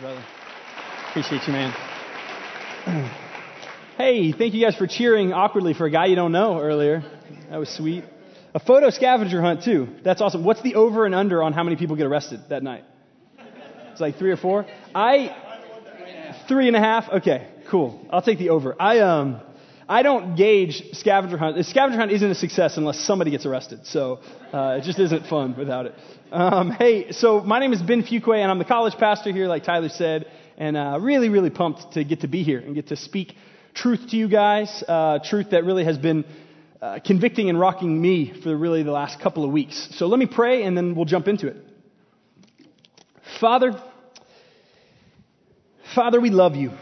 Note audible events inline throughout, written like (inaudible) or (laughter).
brother. Appreciate you, man. (clears throat) Hey, thank you guys for cheering awkwardly for a guy you don't know earlier. That was sweet. A photo scavenger hunt, too. That's awesome. What's the over and under on how many people get arrested that night? It's like three or four? I. Three and a half? Okay, cool. I'll take the over. I, um, I don't gauge scavenger hunt. The scavenger hunt isn't a success unless somebody gets arrested. So uh, it just isn't fun without it. Um, hey, so my name is Ben Fuqua, and I'm the college pastor here, like Tyler said, and uh, really, really pumped to get to be here and get to speak truth to you guys, uh, truth that really has been uh, convicting and rocking me for really the last couple of weeks. So let me pray, and then we'll jump into it. Father, Father, we love you.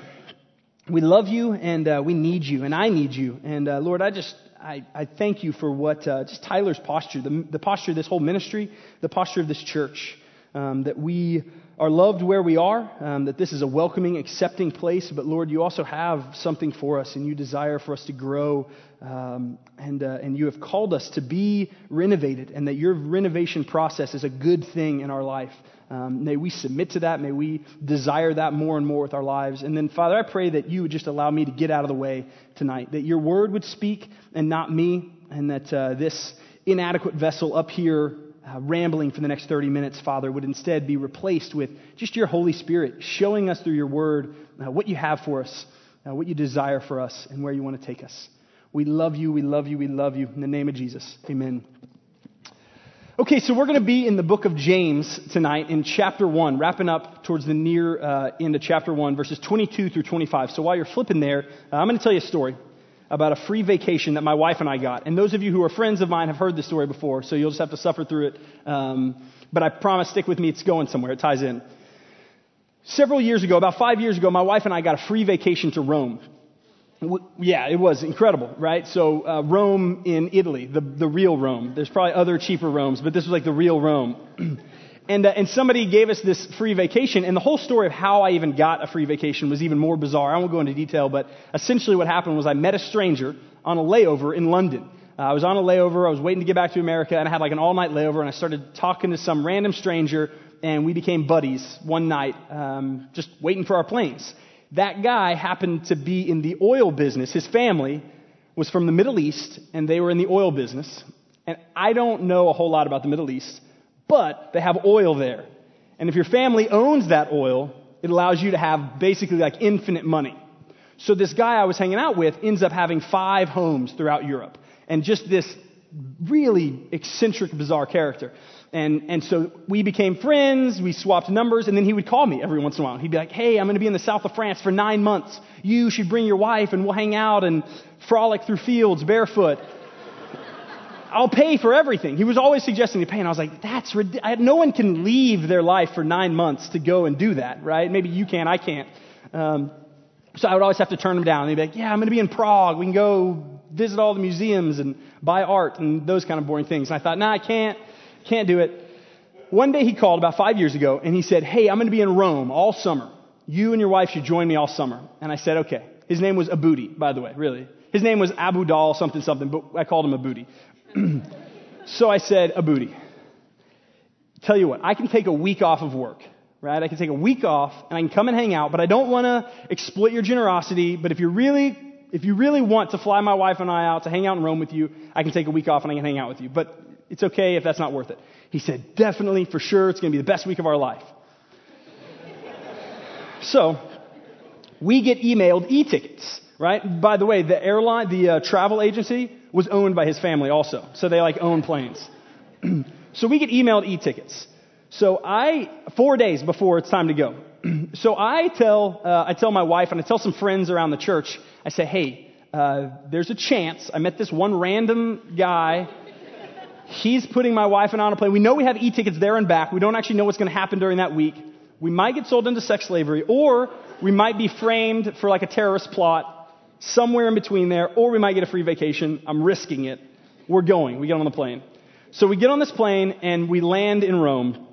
We love you, and uh, we need you, and I need you. And uh, Lord, I just I, I thank you for what uh, just Tyler's posture, the, the posture of this whole ministry, the posture of this church, um, that we are loved where we are, um, that this is a welcoming, accepting place. But Lord, you also have something for us, and you desire for us to grow, um, and uh, and you have called us to be renovated, and that your renovation process is a good thing in our life. Um, may we submit to that. May we desire that more and more with our lives. And then, Father, I pray that you would just allow me to get out of the way tonight, that your word would speak and not me, and that uh, this inadequate vessel up here uh, rambling for the next 30 minutes, Father, would instead be replaced with just your Holy Spirit showing us through your word uh, what you have for us, uh, what you desire for us, and where you want to take us. We love you, we love you, we love you. In the name of Jesus, amen. Okay, so we're going to be in the book of James tonight in chapter 1, wrapping up towards the near uh, end of chapter 1, verses 22 through 25. So while you're flipping there, uh, I'm going to tell you a story about a free vacation that my wife and I got. And those of you who are friends of mine have heard this story before, so you'll just have to suffer through it. Um, but I promise, stick with me, it's going somewhere, it ties in. Several years ago, about five years ago, my wife and I got a free vacation to Rome yeah, it was incredible, right? So uh, Rome in Italy, the the real Rome. There's probably other cheaper Romes, but this was like the real Rome. (clears throat) and uh, and somebody gave us this free vacation, and the whole story of how I even got a free vacation was even more bizarre. I won't go into detail, but essentially what happened was I met a stranger on a layover in London. Uh, I was on a layover. I was waiting to get back to America, and I had like an all night layover, and I started talking to some random stranger, and we became buddies one night, um, just waiting for our planes that guy happened to be in the oil business. His family was from the Middle East, and they were in the oil business. And I don't know a whole lot about the Middle East, but they have oil there. And if your family owns that oil, it allows you to have basically like infinite money. So this guy I was hanging out with ends up having five homes throughout Europe. And just this really eccentric, bizarre character. And, and so we became friends, we swapped numbers, and then he would call me every once in a while. He'd be like, hey, I'm going to be in the south of France for nine months. You should bring your wife and we'll hang out and frolic through fields barefoot. I'll pay for everything. He was always suggesting to pay, and I was like, that's ridiculous. No one can leave their life for nine months to go and do that, right? Maybe you can, I can't. Um, so I would always have to turn him down. He'd be like, yeah, I'm going to be in Prague. We can go visit all the museums and buy art and those kind of boring things. And I thought, nah, I can't. Can't do it. One day he called about five years ago and he said, Hey, I'm going to be in Rome all summer. You and your wife should join me all summer. And I said, Okay. His name was Abudi, by the way, really. His name was Abu Dal something something, but I called him Abudi. So I said, Abudi. tell you what, I can take a week off of work, right? I can take a week off and I can come and hang out, but I don't want to exploit your generosity. But if you really, if you really want to fly my wife and I out to hang out in Rome with you, I can take a week off and I can hang out with you. But it's okay if that's not worth it. He said, definitely, for sure, it's going to be the best week of our life. so, we get emailed e-tickets, right? By the way, the airline, the uh, travel agency was owned by his family also. So they like own planes. (clears throat) so we get emailed e-tickets. So I, four days before it's time to go. (clears throat) so I tell, uh, I tell my wife and I tell some friends around the church, I say, hey, uh, there's a chance. I met this one random guy He's putting my wife and I on a plane. We know we have e-tickets there and back. We don't actually know what's going to happen during that week. We might get sold into sex slavery, or we might be framed for like a terrorist plot somewhere in between there, or we might get a free vacation. I'm risking it. We're going. We get on the plane. So we get on this plane and we land in Rome.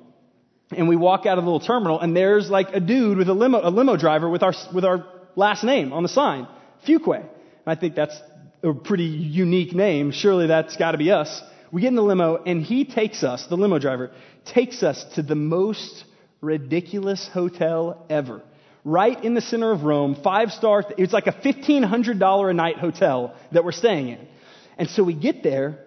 And we walk out of the little terminal, and there's like a dude with a limo, a limo driver with our, with our last name on the sign, Fuqua. And I think that's a pretty unique name. Surely that's got to be us. We get in the limo, and he takes us, the limo driver, takes us to the most ridiculous hotel ever. Right in the center of Rome, five star. It's like a $1,500 a night hotel that we're staying in. And so we get there,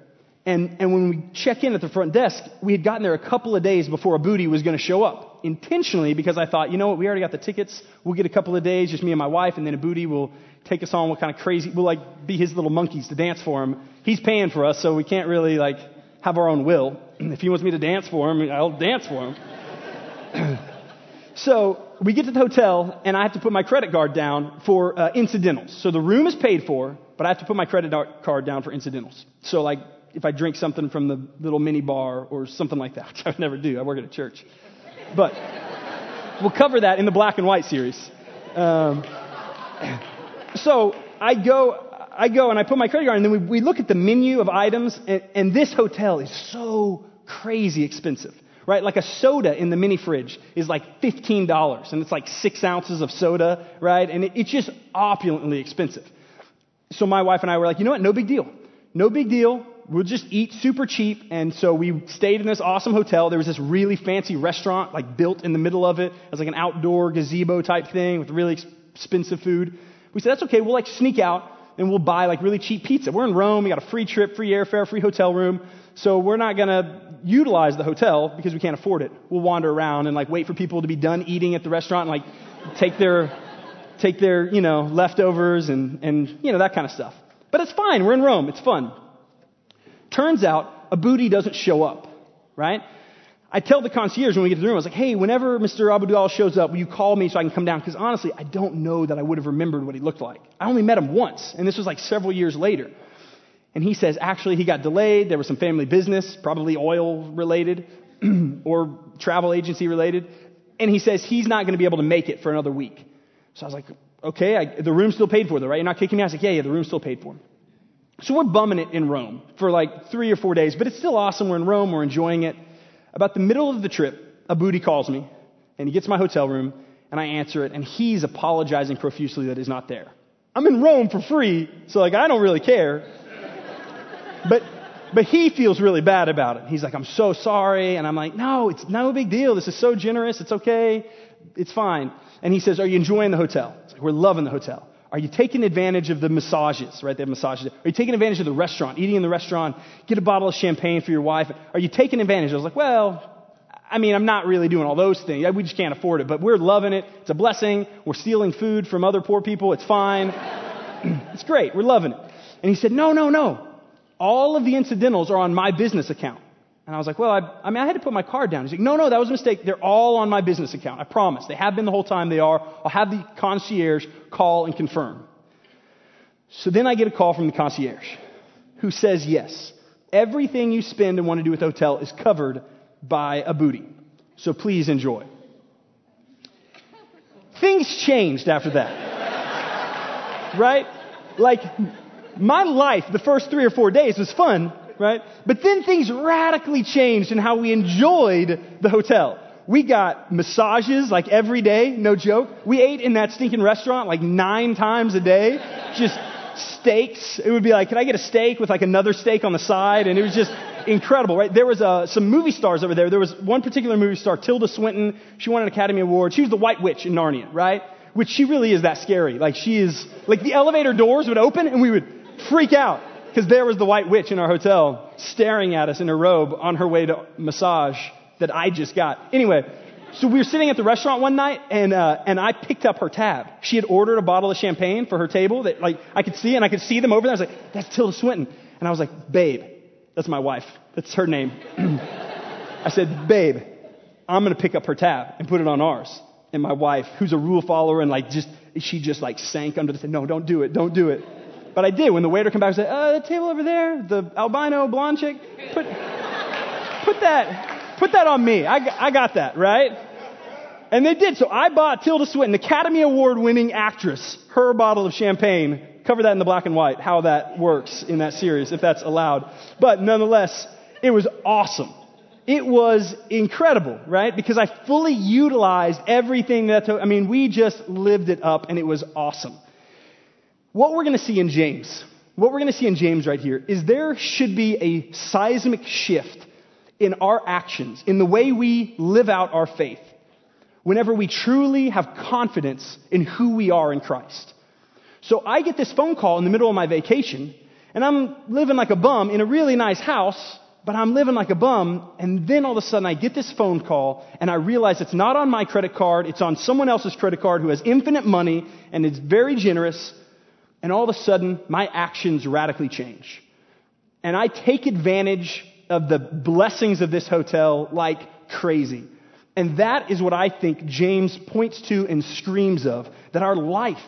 and, and when we check in at the front desk, we had gotten there a couple of days before Abudi was going to show up. Intentionally, because I thought, you know what, we already got the tickets. We'll get a couple of days, just me and my wife, and then Abudi will take us on what kind of crazy, we'll like be his little monkeys to dance for him. He's paying for us, so we can't really like have our own will. (clears throat) If he wants me to dance for him, I'll dance for him. (clears throat) so we get to the hotel, and I have to put my credit card down for uh, incidentals. So the room is paid for, but I have to put my credit card down for incidentals. So like if I drink something from the little mini bar or something like that, (laughs) which I would never do. I work at a church. But we'll cover that in the black and white series. Um, (coughs) so I go, I go and I put my credit card, and then we, we look at the menu of items, and, and this hotel is so crazy expensive right? Like a soda in the mini fridge is like $15, and it's like six ounces of soda, right? And it, it's just opulently expensive. So my wife and I were like, you know what? No big deal. No big deal we'll just eat super cheap. And so we stayed in this awesome hotel. There was this really fancy restaurant, like built in the middle of it. It was like an outdoor gazebo type thing with really expensive food. We said, that's okay. We'll like sneak out and we'll buy like really cheap pizza. We're in Rome. We got a free trip, free airfare, free hotel room. So we're not going to utilize the hotel because we can't afford it. We'll wander around and like wait for people to be done eating at the restaurant and like take their, take their, you know, leftovers and, and, you know, that kind of stuff. But it's fine. We're in Rome. It's fun. Turns out Abudi doesn't show up, right? I tell the concierge when we get to the room, I was like, hey, whenever Mr. Abudal shows up, will you call me so I can come down? Because honestly, I don't know that I would have remembered what he looked like. I only met him once, and this was like several years later. And he says, actually, he got delayed. There was some family business, probably oil related (clears throat) or travel agency related. And he says he's not going to be able to make it for another week. So I was like, okay, I, the room's still paid for, though, right? You're not kicking me out? I was like, yeah, yeah, the room's still paid for. So we're bumming it in Rome for like three or four days, but it's still awesome. We're in Rome, we're enjoying it. About the middle of the trip, Abudi calls me, and he gets my hotel room, and I answer it, and he's apologizing profusely that he's not there. I'm in Rome for free, so like I don't really care. But but he feels really bad about it. He's like, I'm so sorry. And I'm like, no, it's no big deal. This is so generous. It's okay. It's fine. And he says, Are you enjoying the hotel? Like, We're loving the hotel. Are you taking advantage of the massages, right? They have massages. Are you taking advantage of the restaurant, eating in the restaurant, get a bottle of champagne for your wife? Are you taking advantage? I was like, well, I mean, I'm not really doing all those things. We just can't afford it, but we're loving it. It's a blessing. We're stealing food from other poor people. It's fine. (clears throat) it's great. We're loving it. And he said, no, no, no. All of the incidentals are on my business account. And I was like, well, I, I, mean, I had to put my card down. He's like, no, no, that was a mistake. They're all on my business account. I promise. They have been the whole time. They are. I'll have the concierge call and confirm. So then I get a call from the concierge who says, yes, everything you spend and want to do with hotel is covered by Abudi. So please enjoy. Things changed after that. (laughs) right? Like, my life the first three or four days was fun right? But then things radically changed in how we enjoyed the hotel. We got massages like every day, no joke. We ate in that stinking restaurant like nine times a day. Just steaks. It would be like, can I get a steak with like another steak on the side? And it was just incredible, right? There was uh, some movie stars over there. There was one particular movie star, Tilda Swinton. She won an Academy Award. She was the White Witch in Narnia, right? Which she really is that scary. Like she is, like the elevator doors would open and we would freak out. Because there was the white witch in our hotel staring at us in a robe on her way to massage that I just got. Anyway, so we were sitting at the restaurant one night and, uh, and I picked up her tab. She had ordered a bottle of champagne for her table that like I could see and I could see them over there. I was like, that's Tilda Swinton. And I was like, babe, that's my wife. That's her name. (clears throat) I said, babe, I'm going to pick up her tab and put it on ours. And my wife, who's a rule follower and like just, she just like sank under the, no, don't do it. Don't do it. But I did. When the waiter came back and said, uh, the table over there, the albino blonde chick, put, put that, put that on me. I, I got that, right? And they did. So I bought Tilda Swinton, Academy Award winning actress, her bottle of champagne. Cover that in the black and white, how that works in that series, if that's allowed. But nonetheless, it was awesome. It was incredible, right? Because I fully utilized everything that, I mean, we just lived it up and it was awesome. What we're going to see in James, what we're going to see in James right here, is there should be a seismic shift in our actions, in the way we live out our faith. whenever we truly have confidence in who we are in Christ. So I get this phone call in the middle of my vacation, and I'm living like a bum in a really nice house, but I'm living like a bum, and then all of a sudden I get this phone call, and I realize it's not on my credit card, it's on someone else's credit card who has infinite money, and is very generous, and all of a sudden my actions radically change. And I take advantage of the blessings of this hotel like crazy. And that is what I think James points to and screams of that our life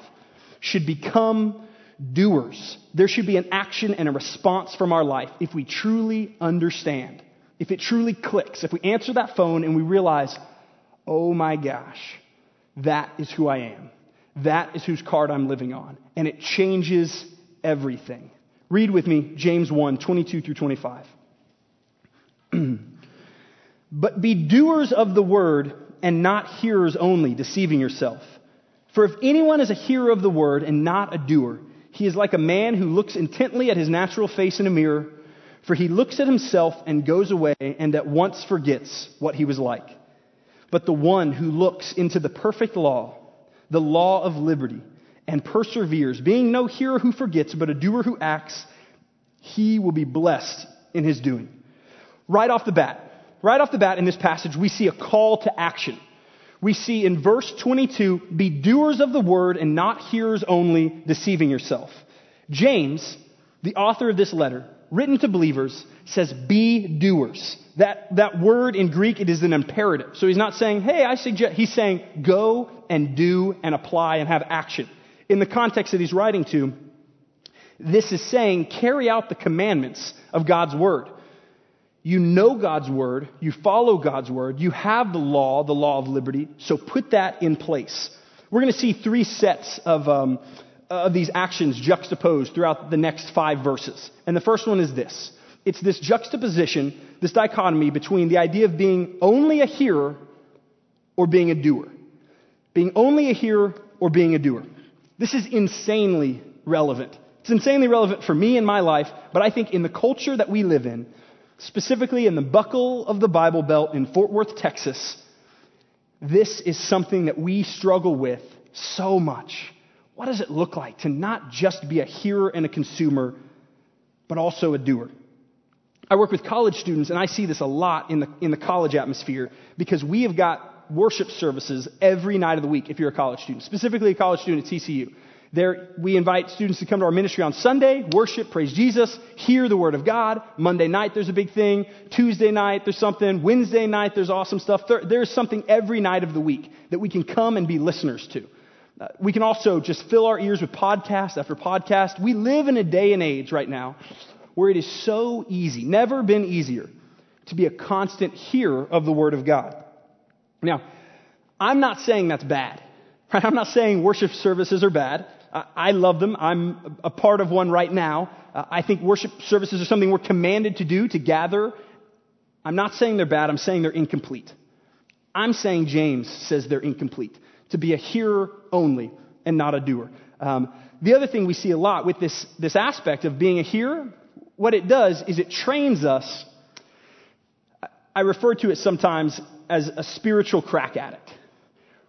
should become doers. There should be an action and a response from our life if we truly understand, if it truly clicks, if we answer that phone and we realize, oh my gosh, that is who I am. That is whose card I'm living on. And it changes everything. Read with me James 1 22 through 25. (clears throat) but be doers of the word and not hearers only, deceiving yourself. For if anyone is a hearer of the word and not a doer, he is like a man who looks intently at his natural face in a mirror, for he looks at himself and goes away and at once forgets what he was like. But the one who looks into the perfect law, the law of liberty, and perseveres, being no hearer who forgets, but a doer who acts, he will be blessed in his doing. Right off the bat, right off the bat in this passage, we see a call to action. We see in verse 22, be doers of the word and not hearers only, deceiving yourself. James, the author of this letter, written to believers, says be doers. That, that word in Greek, it is an imperative. So he's not saying, hey, I suggest, he's saying go and do and apply and have action. In the context that he's writing to, this is saying carry out the commandments of God's word. You know God's word, you follow God's word, you have the law, the law of liberty, so put that in place. We're going to see three sets of, um, of these actions juxtaposed throughout the next five verses. And the first one is this it's this juxtaposition, this dichotomy between the idea of being only a hearer or being a doer. Being only a hearer or being a doer. This is insanely relevant. It's insanely relevant for me in my life, but I think in the culture that we live in, specifically in the buckle of the Bible Belt in Fort Worth, Texas, this is something that we struggle with so much. What does it look like to not just be a hearer and a consumer, but also a doer? I work with college students, and I see this a lot in the, in the college atmosphere because we have got worship services every night of the week if you're a college student, specifically a college student at TCU. There, we invite students to come to our ministry on Sunday, worship, praise Jesus, hear the Word of God. Monday night, there's a big thing. Tuesday night, there's something. Wednesday night, there's awesome stuff. There's something every night of the week that we can come and be listeners to. Uh, we can also just fill our ears with podcast after podcast. We live in a day and age right now where it is so easy, never been easier, to be a constant hearer of the Word of God. Now, I'm not saying that's bad. (laughs) Right? I'm not saying worship services are bad. I love them. I'm a part of one right now. Uh, I think worship services are something we're commanded to do, to gather. I'm not saying they're bad, I'm saying they're incomplete. I'm saying James says they're incomplete, to be a hearer only and not a doer. Um, the other thing we see a lot with this, this aspect of being a hearer, what it does is it trains us. I refer to it sometimes as a spiritual crack addict.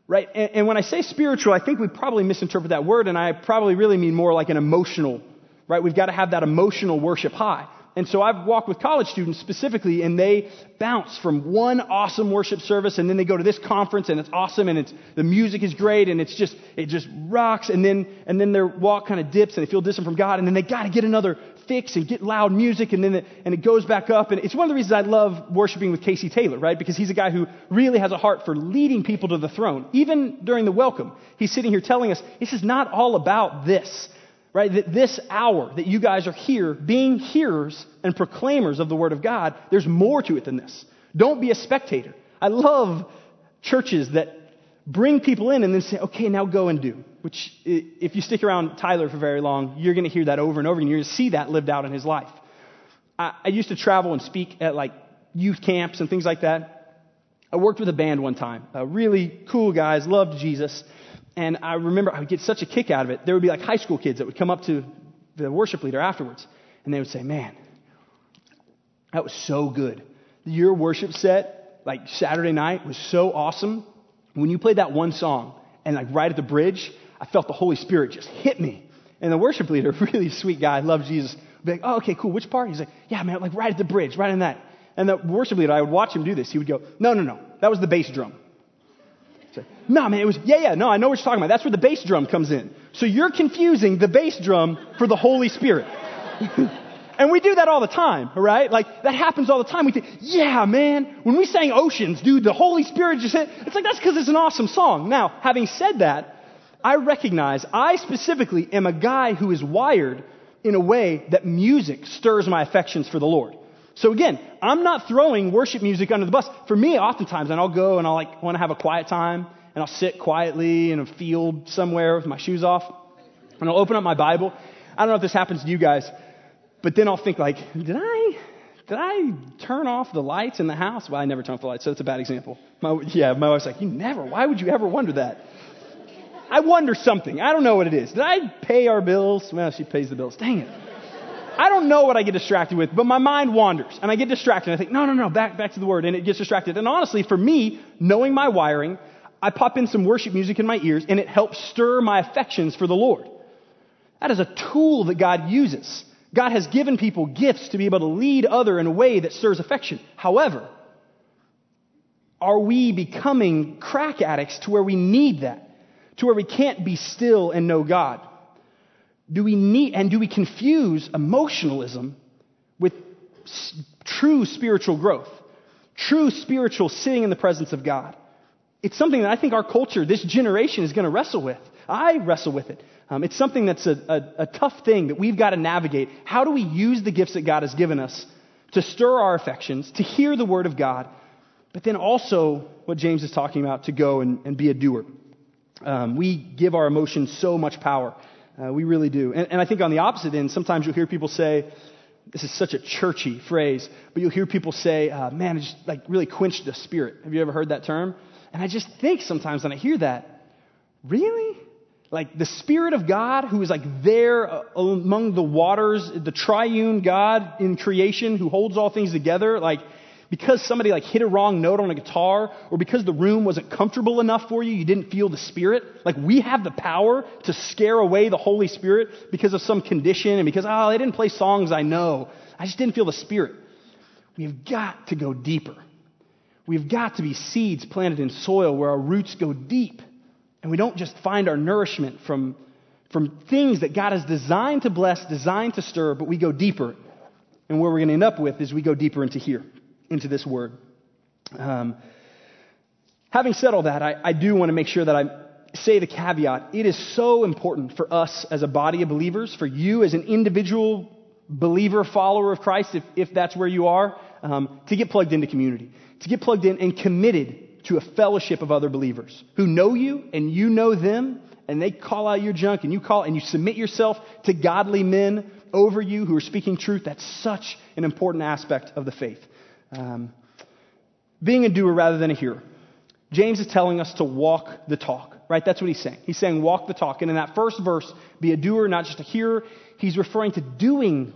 Right? And, and, when I say spiritual, I think we probably misinterpret that word, and I probably really mean more like an emotional, right? We've got to have that emotional worship high. And so I've walked with college students specifically, and they bounce from one awesome worship service, and then they go to this conference, and it's awesome, and it's the music is great, and it's just it just rocks, and then and then their walk kind of dips, and they feel distant from God, and then they got to get another fix and get loud music, and then and it goes back up, and it's one of the reasons I love worshiping with Casey Taylor, right? Because he's a guy who really has a heart for leading people to the throne, even during the welcome. He's sitting here telling us this is not all about this right? That this hour that you guys are here, being hearers and proclaimers of the Word of God, there's more to it than this. Don't be a spectator. I love churches that bring people in and then say, okay, now go and do. Which, if you stick around Tyler for very long, you're going to hear that over and over again. You're going to see that lived out in his life. I, I used to travel and speak at like youth camps and things like that. I worked with a band one time. Uh, really cool guys, loved Jesus. And I remember I would get such a kick out of it. There would be like high school kids that would come up to the worship leader afterwards, and they would say, Man, that was so good. Your worship set, like Saturday night, was so awesome. when you played that one song and like right at the bridge, I felt the Holy Spirit just hit me. And the worship leader, (laughs) really sweet guy, loved Jesus, would be like, oh, okay, cool. Which part? He's like, yeah, man, like right at the bridge, right in that. And the worship leader, I would watch him do this. He would go, no, no, no, that was the bass drum. No, man, it was, yeah, yeah, no, I know what you're talking about. That's where the bass drum comes in. So you're confusing the bass drum for the Holy Spirit. (laughs) and we do that all the time, right? Like, that happens all the time. We think, yeah, man, when we sang Oceans, dude, the Holy Spirit just hit. It's like, that's because it's an awesome song. Now, having said that, I recognize I specifically am a guy who is wired in a way that music stirs my affections for the Lord. So again, I'm not throwing worship music under the bus. For me, oftentimes, and I'll go and I'll like want to have a quiet time, and I'll sit quietly in a field somewhere with my shoes off, and I'll open up my Bible. I don't know if this happens to you guys, but then I'll think like, did I, did I turn off the lights in the house? Well, I never turn off the lights, so it's a bad example. My, yeah, my wife's like, you never. Why would you ever wonder that? I wonder something. I don't know what it is. Did I pay our bills? Well, she pays the bills. Dang it. I don't know what I get distracted with, but my mind wanders and I get distracted. I think, no, no, no, back, back to the word. And it gets distracted. And honestly, for me, knowing my wiring, I pop in some worship music in my ears and it helps stir my affections for the Lord. That is a tool that God uses. God has given people gifts to be able to lead other in a way that stirs affection. However, are we becoming crack addicts to where we need that? to where we can't be still and know God? Do we need, and do we confuse emotionalism with s- true spiritual growth? True spiritual sitting in the presence of God? It's something that I think our culture, this generation, is going to wrestle with. I wrestle with it. Um, it's something that's a, a, a tough thing that we've got to navigate. How do we use the gifts that God has given us to stir our affections, to hear the Word of God, but then also what James is talking about, to go and, and be a doer? Um, we give our emotions so much power. Uh, we really do. And, and I think on the opposite end, sometimes you'll hear people say, this is such a churchy phrase, but you'll hear people say, uh, man, it just like really quenched the spirit. Have you ever heard that term? And I just think sometimes when I hear that, really? Like the Spirit of God, who is like there uh, among the waters, the triune God in creation who holds all things together, like because somebody like hit a wrong note on a guitar or because the room wasn't comfortable enough for you, you didn't feel the Spirit. Like we have the power to scare away the Holy Spirit because of some condition and because, oh, they didn't play songs I know. I just didn't feel the Spirit. We've got to go deeper. We've got to be seeds planted in soil where our roots go deep and we don't just find our nourishment from, from things that God has designed to bless, designed to stir, but we go deeper. And where we're going to end up with is we go deeper into here into this word. Um, having said all that, I, I do want to make sure that I say the caveat. It is so important for us as a body of believers, for you as an individual believer, follower of Christ, if, if that's where you are, um, to get plugged into community, to get plugged in and committed to a fellowship of other believers who know you and you know them, and they call out your junk and you call and you submit yourself to godly men over you who are speaking truth. That's such an important aspect of the faith. Um, being a doer rather than a hearer. James is telling us to walk the talk, right? That's what he's saying. He's saying walk the talk. And in that first verse, be a doer, not just a hearer, he's referring to doing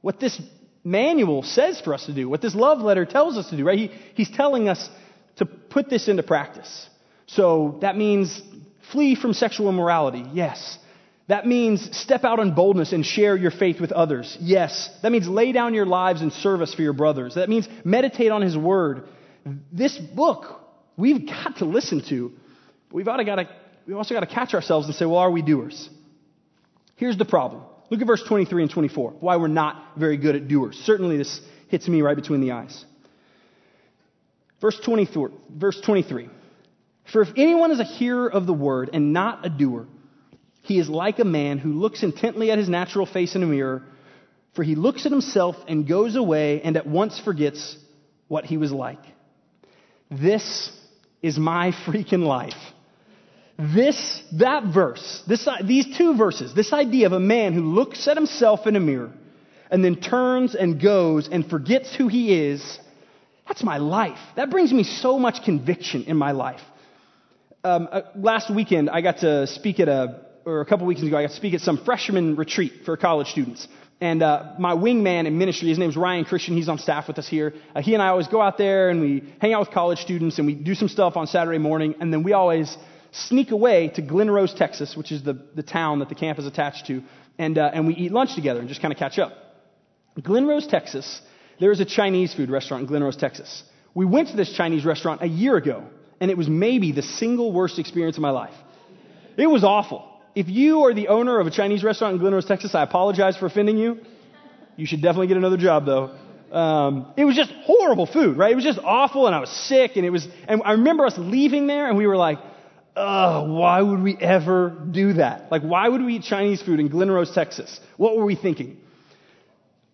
what this manual says for us to do, what this love letter tells us to do, right? He, he's telling us to put this into practice. So that means flee from sexual immorality, yes. That means step out in boldness and share your faith with others. Yes. That means lay down your lives in service for your brothers. That means meditate on His Word. This book we've got to listen to, we've, got to, we've also got to catch ourselves and say, well, are we doers? Here's the problem. Look at verse 23 and 24. Why we're not very good at doers. Certainly this hits me right between the eyes. Verse 24, verse 23. For if anyone is a hearer of the word and not a doer, he is like a man who looks intently at his natural face in a mirror, for he looks at himself and goes away and at once forgets what he was like. This is my freaking life. This, that verse, this, these two verses, this idea of a man who looks at himself in a mirror and then turns and goes and forgets who he is, that's my life. That brings me so much conviction in my life. Um, uh, last weekend, I got to speak at a or a couple weeks ago, I got to speak at some freshman retreat for college students. And uh, my wingman in ministry, his name's Ryan Christian. He's on staff with us here. Uh, he and I always go out there and we hang out with college students and we do some stuff on Saturday morning. And then we always sneak away to Glen Rose, Texas, which is the, the town that the camp is attached to. And, uh, and we eat lunch together and just kind of catch up. Glen Rose, Texas, there is a Chinese food restaurant in Glen Rose, Texas. We went to this Chinese restaurant a year ago, and it was maybe the single worst experience of my life. It was awful. If you are the owner of a Chinese restaurant in Glen Rose, Texas, I apologize for offending you. You should definitely get another job, though. Um, it was just horrible food, right? It was just awful, and I was sick, and it was. And I remember us leaving there, and we were like, "Ugh, why would we ever do that? Like, why would we eat Chinese food in Glen Rose, Texas? What were we thinking?"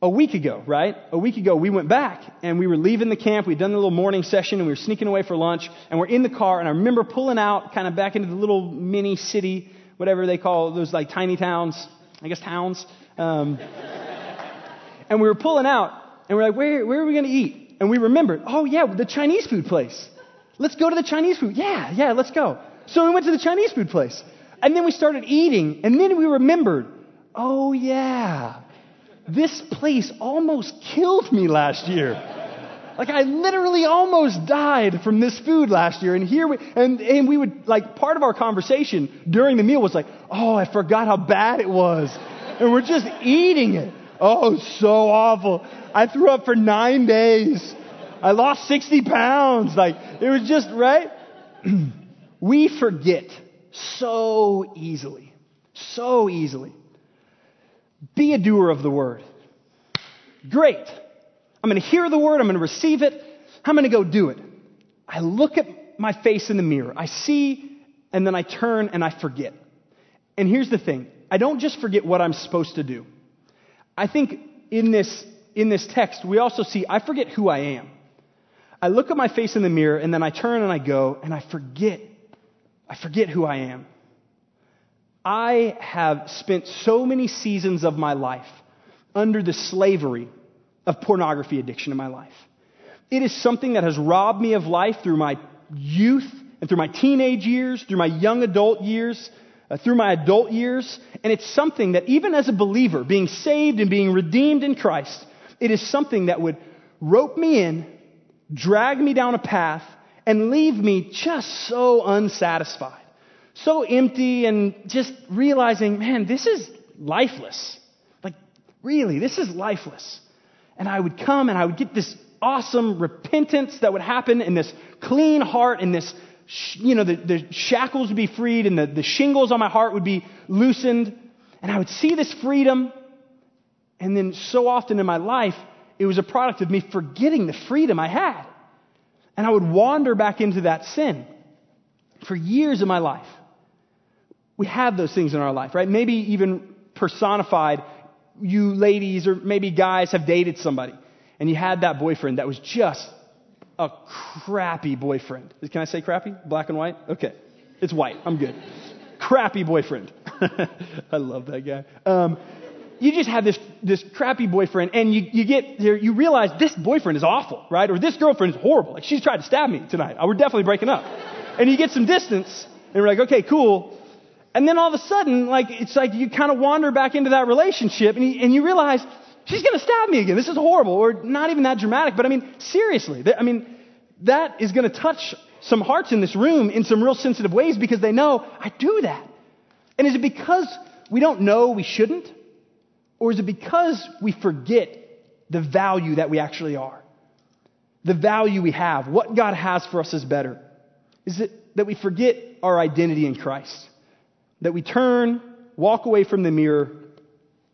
A week ago, right? A week ago, we went back and we were leaving the camp. We'd done the little morning session and we were sneaking away for lunch. And we're in the car, and I remember pulling out kind of back into the little mini city whatever they call those like tiny towns, I guess towns. Um, (laughs) and we were pulling out, and we're like, where, where are we going to eat? And we remembered, oh yeah, the Chinese food place. Let's go to the Chinese food. Yeah, yeah, let's go. So we went to the Chinese food place. And then we started eating, and then we remembered, oh yeah, this place almost killed me last year. Like I literally almost died from this food last year. And here we, and, and we would, like, part of our conversation during the meal was like, oh, I forgot how bad it was. And we're just eating it. Oh, so awful. I threw up for nine days. I lost 60 pounds. Like, it was just, right? (clears throat) we forget so easily. So easily. Be a doer of the word. Great. I'm going to hear the word. I'm going to receive it. I'm going to go do it. I look at my face in the mirror. I see, and then I turn and I forget. And here's the thing I don't just forget what I'm supposed to do. I think in this, in this text, we also see I forget who I am. I look at my face in the mirror, and then I turn and I go, and I forget. I forget who I am. I have spent so many seasons of my life under the slavery of pornography addiction in my life. It is something that has robbed me of life through my youth and through my teenage years, through my young adult years, uh, through my adult years. And it's something that even as a believer, being saved and being redeemed in Christ, it is something that would rope me in, drag me down a path, and leave me just so unsatisfied, so empty, and just realizing, man, this is lifeless. Like, really, this is lifeless and I would come and I would get this awesome repentance that would happen in this clean heart and this, you know, the, the shackles would be freed and the, the shingles on my heart would be loosened. And I would see this freedom. And then so often in my life, it was a product of me forgetting the freedom I had. And I would wander back into that sin for years of my life. We have those things in our life, right? Maybe even personified you ladies or maybe guys have dated somebody and you had that boyfriend that was just a crappy boyfriend. Can I say crappy? Black and white? Okay. It's white. I'm good. crappy boyfriend. (laughs) I love that guy. Um, you just have this, this crappy boyfriend and you, you get there, you realize this boyfriend is awful, right? Or this girlfriend is horrible. Like she's tried to stab me tonight. We're definitely breaking up. And you get some distance and we're like, okay, cool. And then all of a sudden, like, it's like you kind of wander back into that relationship and you, and you realize, she's going to stab me again. This is horrible. Or not even that dramatic, but I mean, seriously. I mean, that is going to touch some hearts in this room in some real sensitive ways because they know, I do that. And is it because we don't know we shouldn't? Or is it because we forget the value that we actually are? The value we have, what God has for us is better. Is it that we forget our identity in Christ? that we turn, walk away from the mirror,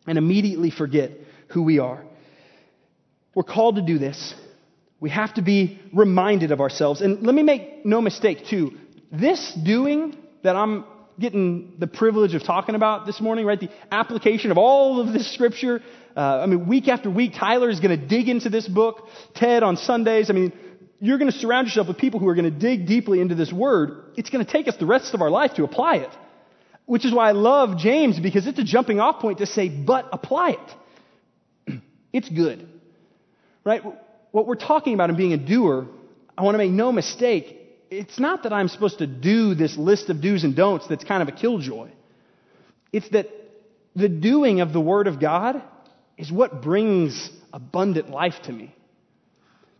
and immediately forget who we are. We're called to do this. We have to be reminded of ourselves. And let me make no mistake, too. This doing that I'm getting the privilege of talking about this morning, right? The application of all of this scripture. Uh, I mean, week after week, Tyler is going to dig into this book. Ted on Sundays. I mean, you're going to surround yourself with people who are going to dig deeply into this word. It's going to take us the rest of our life to apply it. Which is why I love James because it's a jumping off point to say, but apply it. (clears throat) it's good. Right? What we're talking about in being a doer, I want to make no mistake, it's not that I'm supposed to do this list of do's and don'ts that's kind of a killjoy. It's that the doing of the Word of God is what brings abundant life to me.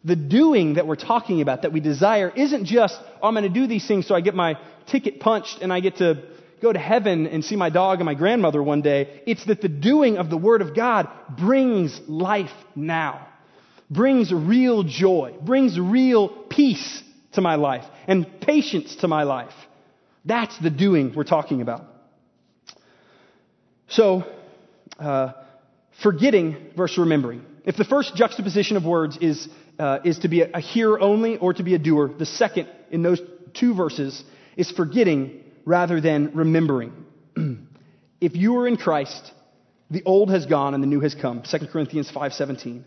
The doing that we're talking about, that we desire, isn't just, oh, I'm going to do these things so I get my ticket punched and I get to go to heaven and see my dog and my grandmother one day. It's that the doing of the Word of God brings life now, brings real joy, brings real peace to my life and patience to my life. That's the doing we're talking about. So, uh, forgetting versus remembering. If the first juxtaposition of words is, uh, is to be a, a hearer only or to be a doer, the second in those two verses is forgetting rather than remembering. (clears throat) if you are in Christ, the old has gone and the new has come. 2 Corinthians 5:17.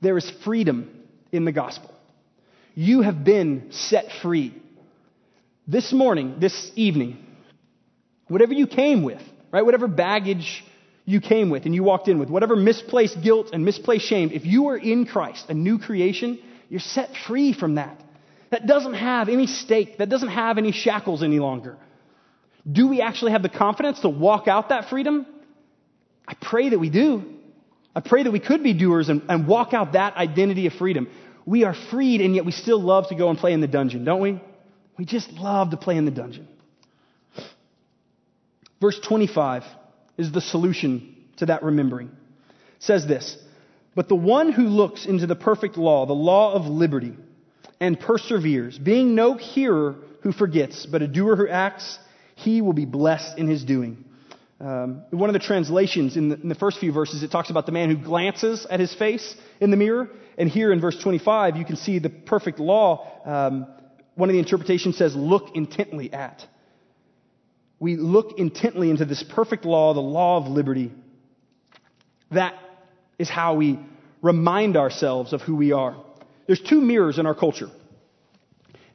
There is freedom in the gospel. You have been set free. This morning, this evening, whatever you came with, right? Whatever baggage you came with and you walked in with, whatever misplaced guilt and misplaced shame, if you are in Christ, a new creation, you're set free from that. That doesn't have any stake, that doesn't have any shackles any longer. Do we actually have the confidence to walk out that freedom? I pray that we do. I pray that we could be doers and, and walk out that identity of freedom. We are freed, and yet we still love to go and play in the dungeon, don't we? We just love to play in the dungeon. Verse 25 is the solution to that remembering. It says this, but the one who looks into the perfect law, the law of liberty, and perseveres, being no hearer who forgets, but a doer who acts, he will be blessed in his doing. Um, one of the translations in the, in the, first few verses, it talks about the man who glances at his face in the mirror. And here in verse 25, you can see the perfect law. Um, one of the interpretations says, look intently at we look intently into this perfect law, the law of liberty. That is how we remind ourselves of who we are. There's two mirrors in our culture.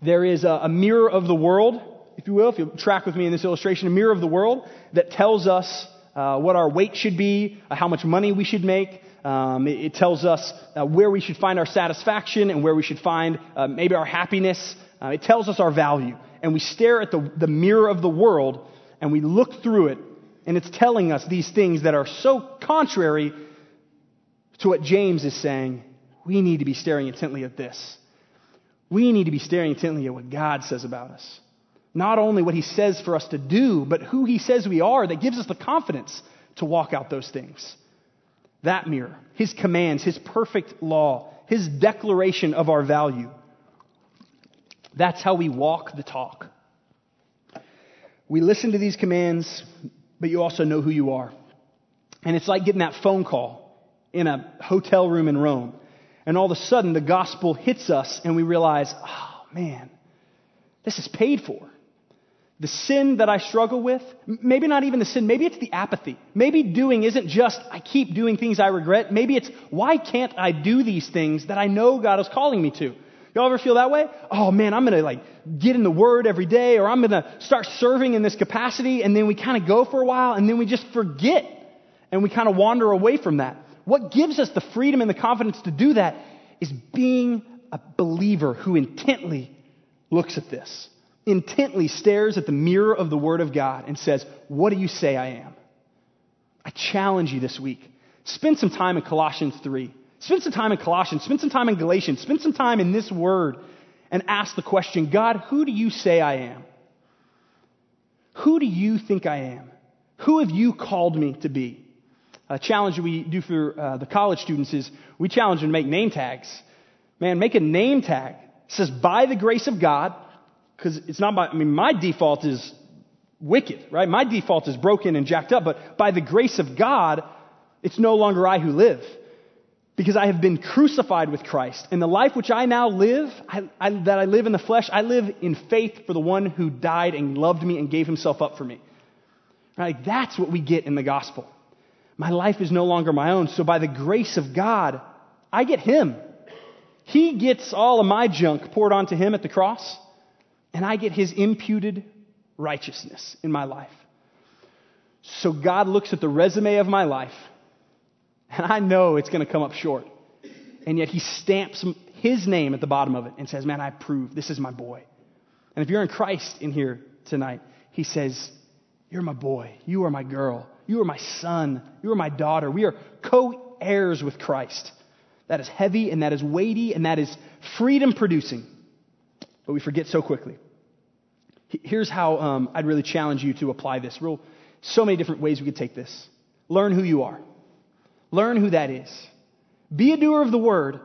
There is a, a mirror of the world, if you will, if you track with me in this illustration, a mirror of the world that tells us uh, what our weight should be, uh, how much money we should make. Um, it, it, tells us uh, where we should find our satisfaction and where we should find uh, maybe our happiness. Uh, it tells us our value. And we stare at the, the mirror of the world and we look through it, and it's telling us these things that are so contrary to what James is saying. We need to be staring intently at this. We need to be staring intently at what God says about us. Not only what He says for us to do, but who He says we are that gives us the confidence to walk out those things. That mirror, His commands, His perfect law, His declaration of our value. That's how we walk the talk. We listen to these commands, but you also know who you are. And it's like getting that phone call in a hotel room in Rome. And all of a sudden, the gospel hits us, and we realize, oh, man, this is paid for. The sin that I struggle with, maybe not even the sin, maybe it's the apathy. Maybe doing isn't just, I keep doing things I regret. Maybe it's, why can't I do these things that I know God is calling me to? Y'all ever feel that way? Oh man, I'm gonna like get in the Word every day, or I'm gonna start serving in this capacity, and then we kind of go for a while, and then we just forget, and we kind of wander away from that. What gives us the freedom and the confidence to do that is being a believer who intently looks at this, intently stares at the mirror of the Word of God and says, What do you say I am? I challenge you this week. Spend some time in Colossians 3. Spend some time in Colossians, spend some time in Galatians, spend some time in this word and ask the question God, who do you say I am? Who do you think I am? Who have you called me to be? A challenge we do for uh, the college students is we challenge them to make name tags. Man, make a name tag. It says, by the grace of God, because it's not by, I mean, my default is wicked, right? My default is broken and jacked up, but by the grace of God, it's no longer I who live because I have been crucified with Christ. And the life which I now live, I, I, that I live in the flesh, I live in faith for the one who died and loved me and gave himself up for me. Right? That's what we get in the gospel. My life is no longer my own. So by the grace of God, I get him. He gets all of my junk poured onto him at the cross, and I get his imputed righteousness in my life. So God looks at the resume of my life and I know it's going to come up short. And yet he stamps his name at the bottom of it and says, Man, I approve. This is my boy. And if you're in Christ in here tonight, he says, You're my boy. You are my girl. You are my son. You are my daughter. We are co heirs with Christ. That is heavy and that is weighty and that is freedom producing. But we forget so quickly. Here's how um, I'd really challenge you to apply this. Real, so many different ways we could take this. Learn who you are. Learn who that is. Be a doer of the word,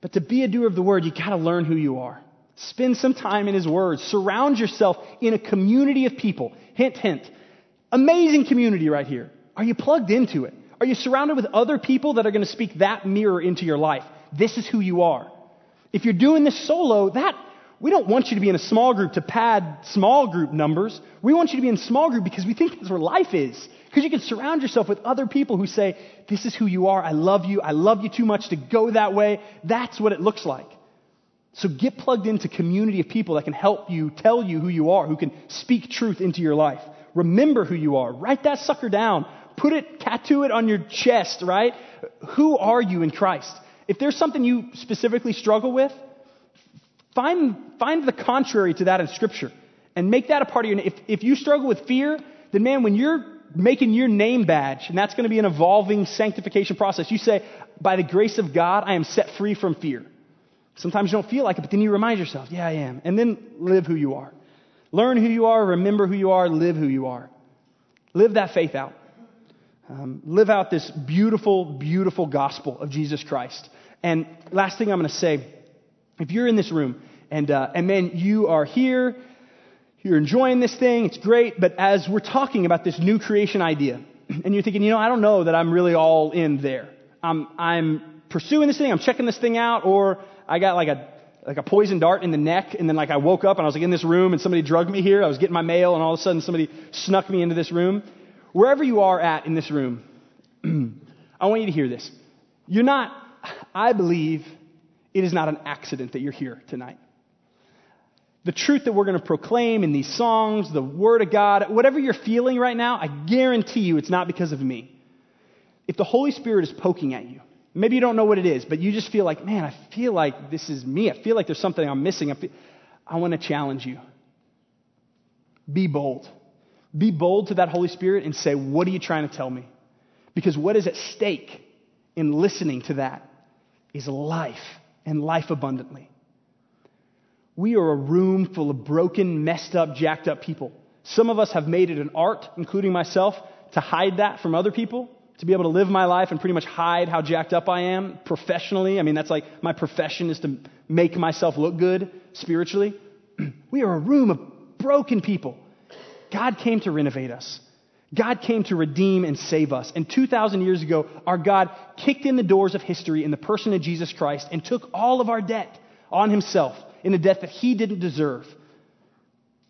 but to be a doer of the word, you gotta learn who you are. Spend some time in his word. Surround yourself in a community of people. Hint, hint. Amazing community right here. Are you plugged into it? Are you surrounded with other people that are going to speak that mirror into your life? This is who you are. If you're doing this solo, that we don't want you to be in a small group to pad small group numbers. We want you to be in small group because we think that's where life is. Because you can surround yourself with other people who say, This is who you are. I love you. I love you too much to go that way. That's what it looks like. So get plugged into community of people that can help you tell you who you are, who can speak truth into your life. Remember who you are. Write that sucker down. Put it, tattoo it on your chest, right? Who are you in Christ? If there's something you specifically struggle with, find, find the contrary to that in Scripture and make that a part of your. If, if you struggle with fear, then man, when you're making your name badge, and that's going to be an evolving sanctification process, you say, by the grace of God, I am set free from fear. Sometimes you don't feel like it, but then you remind yourself, yeah, I am. And then live who you are. Learn who you are, remember who you are, live who you are. Live that faith out. Um, live out this beautiful, beautiful gospel of Jesus Christ. And last thing I'm going to say if you're in this room and, uh, and man, you are here, you're enjoying this thing, it's great, but as we're talking about this new creation idea, and you're thinking, you know, I don't know that I'm really all in there. I'm, I'm pursuing this thing, I'm checking this thing out, or I got like a like a poison dart in the neck, and then like I woke up and I was like in this room, and somebody drugged me here. I was getting my mail, and all of a sudden somebody snuck me into this room. Wherever you are at in this room, (clears throat) I want you to hear this. You're not. I believe it is not an accident that you're here tonight. The truth that we're going to proclaim in these songs, the Word of God, whatever you're feeling right now, I guarantee you it's not because of me. If the Holy Spirit is poking at you, Maybe you don't know what it is, but you just feel like, man, I feel like this is me. I feel like there's something I'm missing. I, I want to challenge you. Be bold. Be bold to that Holy Spirit and say, what are you trying to tell me? Because what is at stake in listening to that is life and life abundantly. We are a room full of broken, messed up, jacked up people. Some of us have made it an art, including myself, to hide that from other people to be able to live my life and pretty much hide how jacked up I am professionally. I mean, that's like my profession is to make myself look good spiritually. (clears throat) we are a room of broken people. God came to renovate us. God came to redeem and save us. And 2,000 years ago, our God kicked in the doors of history in the person of Jesus Christ and took all of our debt on himself in a debt that he didn't deserve.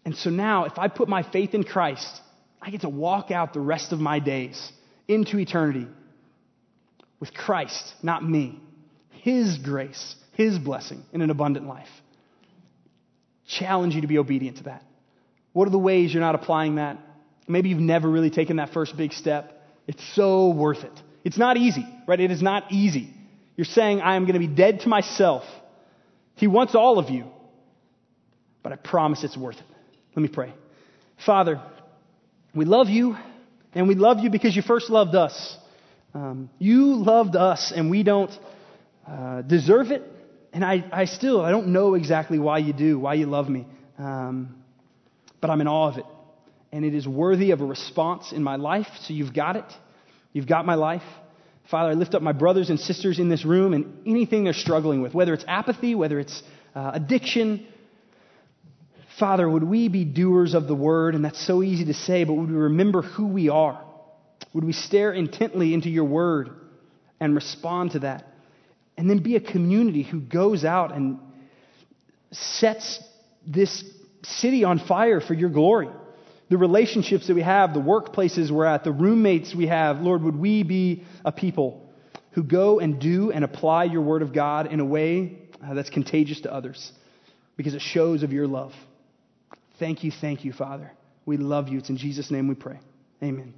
And so now, if I put my faith in Christ, I get to walk out the rest of my days into eternity with Christ, not me. His grace, His blessing in an abundant life. Challenge you to be obedient to that. What are the ways you're not applying that? Maybe you've never really taken that first big step. It's so worth it. It's not easy, right? It is not easy. You're saying, I am going to be dead to myself. He wants all of you, but I promise it's worth it. Let me pray. Father, we love you. And we love you because you first loved us. Um, you loved us, and we don't uh, deserve it. And I, I still, I don't know exactly why you do, why you love me. Um, but I'm in awe of it. And it is worthy of a response in my life. So you've got it. You've got my life. Father, I lift up my brothers and sisters in this room and anything they're struggling with, whether it's apathy, whether it's uh, addiction, Father, would we be doers of the word? And that's so easy to say, but would we remember who we are? Would we stare intently into your word and respond to that? And then be a community who goes out and sets this city on fire for your glory. The relationships that we have, the workplaces we're at, the roommates we have, Lord, would we be a people who go and do and apply your word of God in a way uh, that's contagious to others because it shows of your love. Thank you, thank you, Father. We love you. It's in Jesus' name we pray. Amen.